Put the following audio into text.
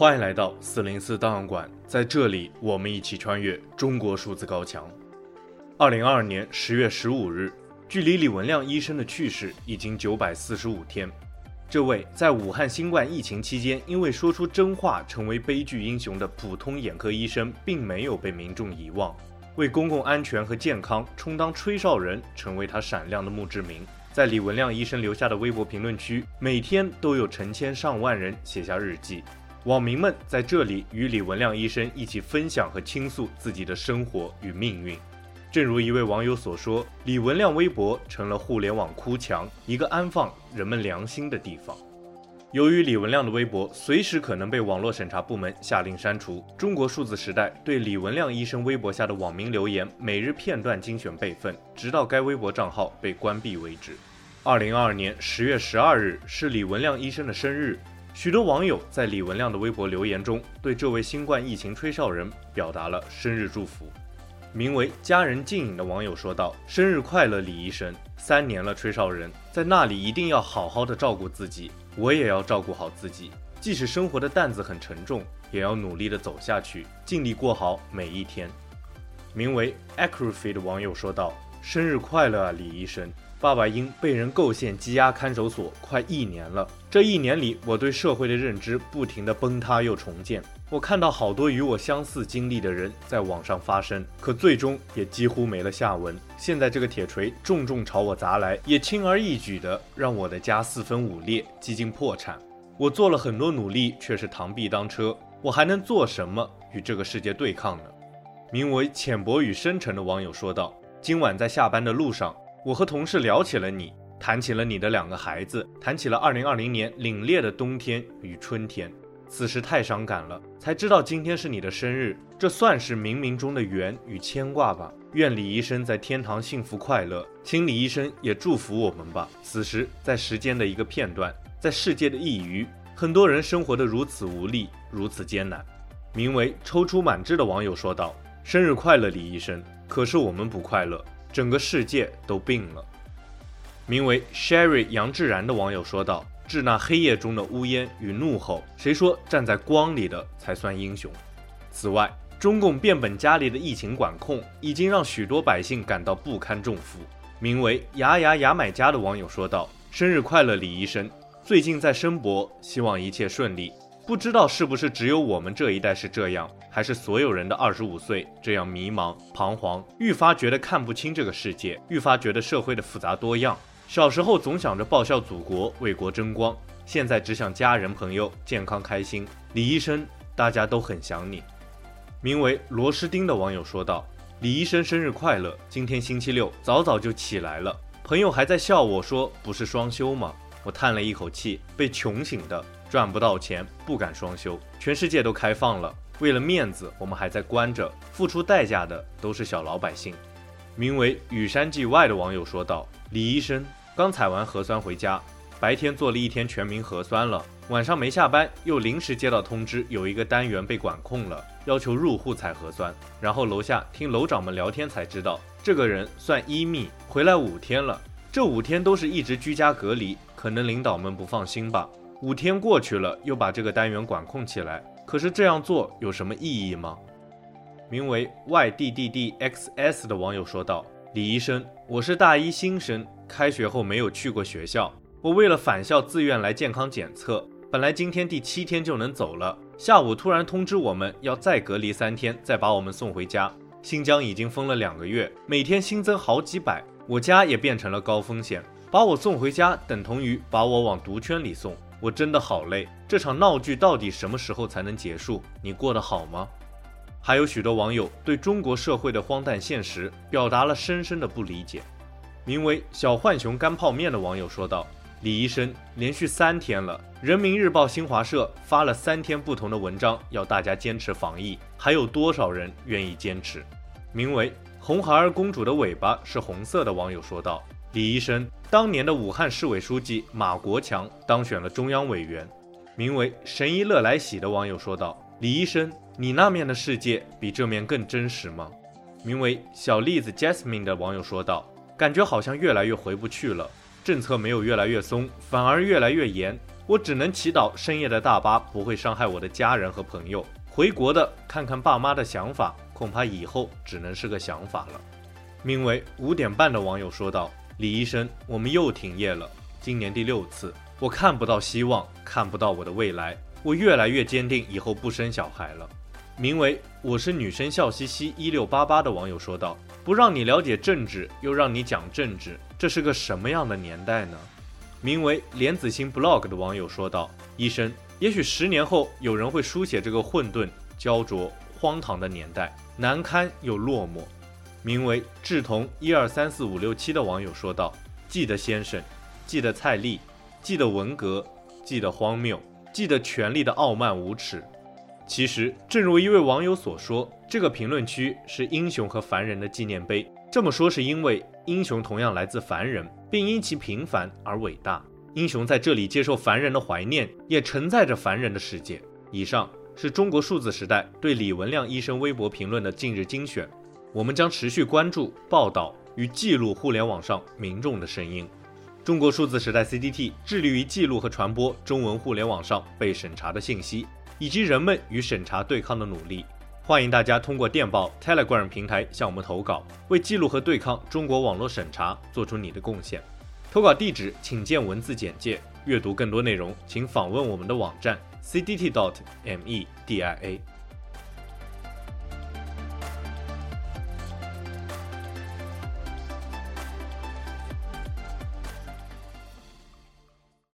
欢迎来到四零四档案馆，在这里，我们一起穿越中国数字高墙。二零二二年十月十五日，距离李文亮医生的去世已经九百四十五天。这位在武汉新冠疫情期间因为说出真话成为悲剧英雄的普通眼科医生，并没有被民众遗忘。为公共安全和健康充当吹哨人，成为他闪亮的墓志铭。在李文亮医生留下的微博评论区，每天都有成千上万人写下日记。网民们在这里与李文亮医生一起分享和倾诉自己的生活与命运。正如一位网友所说，李文亮微博成了互联网哭墙，一个安放人们良心的地方。由于李文亮的微博随时可能被网络审查部门下令删除，中国数字时代对李文亮医生微博下的网民留言每日片段精选备份，直到该微博账号被关闭为止。二零二二年十月十二日是李文亮医生的生日，许多网友在李文亮的微博留言中，对这位新冠疫情吹哨人表达了生日祝福。名为“家人静影”的网友说道：“生日快乐，李医生！三年了，吹哨人，在那里一定要好好的照顾自己，我也要照顾好自己。即使生活的担子很沉重，也要努力的走下去，尽力过好每一天。”名为 “Acrofi” 的网友说道：“生日快乐啊，李医生！爸爸因被人构陷羁押看守所快一年了，这一年里，我对社会的认知不停的崩塌又重建。”我看到好多与我相似经历的人在网上发声，可最终也几乎没了下文。现在这个铁锤重重朝我砸来，也轻而易举地让我的家四分五裂，几近破产。我做了很多努力，却是螳臂当车。我还能做什么与这个世界对抗呢？名为浅薄与深沉的网友说道：“今晚在下班的路上，我和同事聊起了你，谈起了你的两个孩子，谈起了2020年凛冽的冬天与春天。”此时太伤感了，才知道今天是你的生日，这算是冥冥中的缘与牵挂吧。愿李医生在天堂幸福快乐，请李医生也祝福我们吧。此时，在时间的一个片段，在世界的一隅，很多人生活得如此无力，如此艰难。名为踌躇满志的网友说道：“生日快乐，李医生！可是我们不快乐，整个世界都病了。”名为 Sherry 杨志然的网友说道。致那黑夜中的乌烟与怒吼，谁说站在光里的才算英雄？此外，中共变本加厉的疫情管控已经让许多百姓感到不堪重负。名为牙牙牙买加的网友说道：“生日快乐，李医生！最近在申博，希望一切顺利。不知道是不是只有我们这一代是这样，还是所有人的二十五岁这样迷茫、彷徨，愈发觉得看不清这个世界，愈发觉得社会的复杂多样。”小时候总想着报效祖国，为国争光，现在只想家人朋友健康开心。李医生，大家都很想你。名为螺丝钉的网友说道：“李医生生日快乐！今天星期六，早早就起来了。朋友还在笑我说不是双休吗？我叹了一口气，被穷醒的，赚不到钱，不敢双休。全世界都开放了，为了面子，我们还在关着，付出代价的都是小老百姓。”名为雨山记外的网友说道：“李医生。”刚采完核酸回家，白天做了一天全民核酸了，晚上没下班，又临时接到通知，有一个单元被管控了，要求入户采核酸。然后楼下听楼长们聊天才知道，这个人算一密，回来五天了，这五天都是一直居家隔离，可能领导们不放心吧。五天过去了，又把这个单元管控起来，可是这样做有什么意义吗？名为 YDDDXS 的网友说道：“李医生，我是大一新生。”开学后没有去过学校，我为了返校自愿来健康检测，本来今天第七天就能走了，下午突然通知我们要再隔离三天，再把我们送回家。新疆已经封了两个月，每天新增好几百，我家也变成了高风险，把我送回家等同于把我往毒圈里送，我真的好累。这场闹剧到底什么时候才能结束？你过得好吗？还有许多网友对中国社会的荒诞现实表达了深深的不理解。名为“小浣熊干泡面”的网友说道：“李医生，连续三天了，人民日报新华社发了三天不同的文章，要大家坚持防疫，还有多少人愿意坚持？”名为“红孩儿公主的尾巴是红色的”网友说道：“李医生，当年的武汉市委书记马国强当选了中央委员。”名为“神医乐来喜”的网友说道：“李医生，你那面的世界比这面更真实吗？”名为“小栗子 Jasmine” 的网友说道。感觉好像越来越回不去了，政策没有越来越松，反而越来越严。我只能祈祷深夜的大巴不会伤害我的家人和朋友。回国的看看爸妈的想法，恐怕以后只能是个想法了。名为五点半的网友说道：“李医生，我们又停业了，今年第六次，我看不到希望，看不到我的未来，我越来越坚定以后不生小孩了。”名为“我是女生笑嘻嘻一六八八”的网友说道：“不让你了解政治，又让你讲政治，这是个什么样的年代呢？”名为“莲子心 blog” 的网友说道：“医生，也许十年后有人会书写这个混沌、焦灼、荒唐的年代，难堪又落寞。”名为“志同一二三四五六七”的网友说道：“记得先生，记得蔡丽，记得文革，记得荒谬，记得权力的傲慢无耻。”其实，正如一位网友所说，这个评论区是英雄和凡人的纪念碑。这么说是因为英雄同样来自凡人，并因其平凡而伟大。英雄在这里接受凡人的怀念，也承载着凡人的世界。以上是中国数字时代对李文亮医生微博评论的近日精选。我们将持续关注、报道与记录互联网上民众的声音。中国数字时代 CDT 致力于记录和传播中文互联网上被审查的信息。以及人们与审查对抗的努力，欢迎大家通过电报 Telegram 平台向我们投稿，为记录和对抗中国网络审查做出你的贡献。投稿地址请见文字简介。阅读更多内容，请访问我们的网站 c d t dot m e d i a。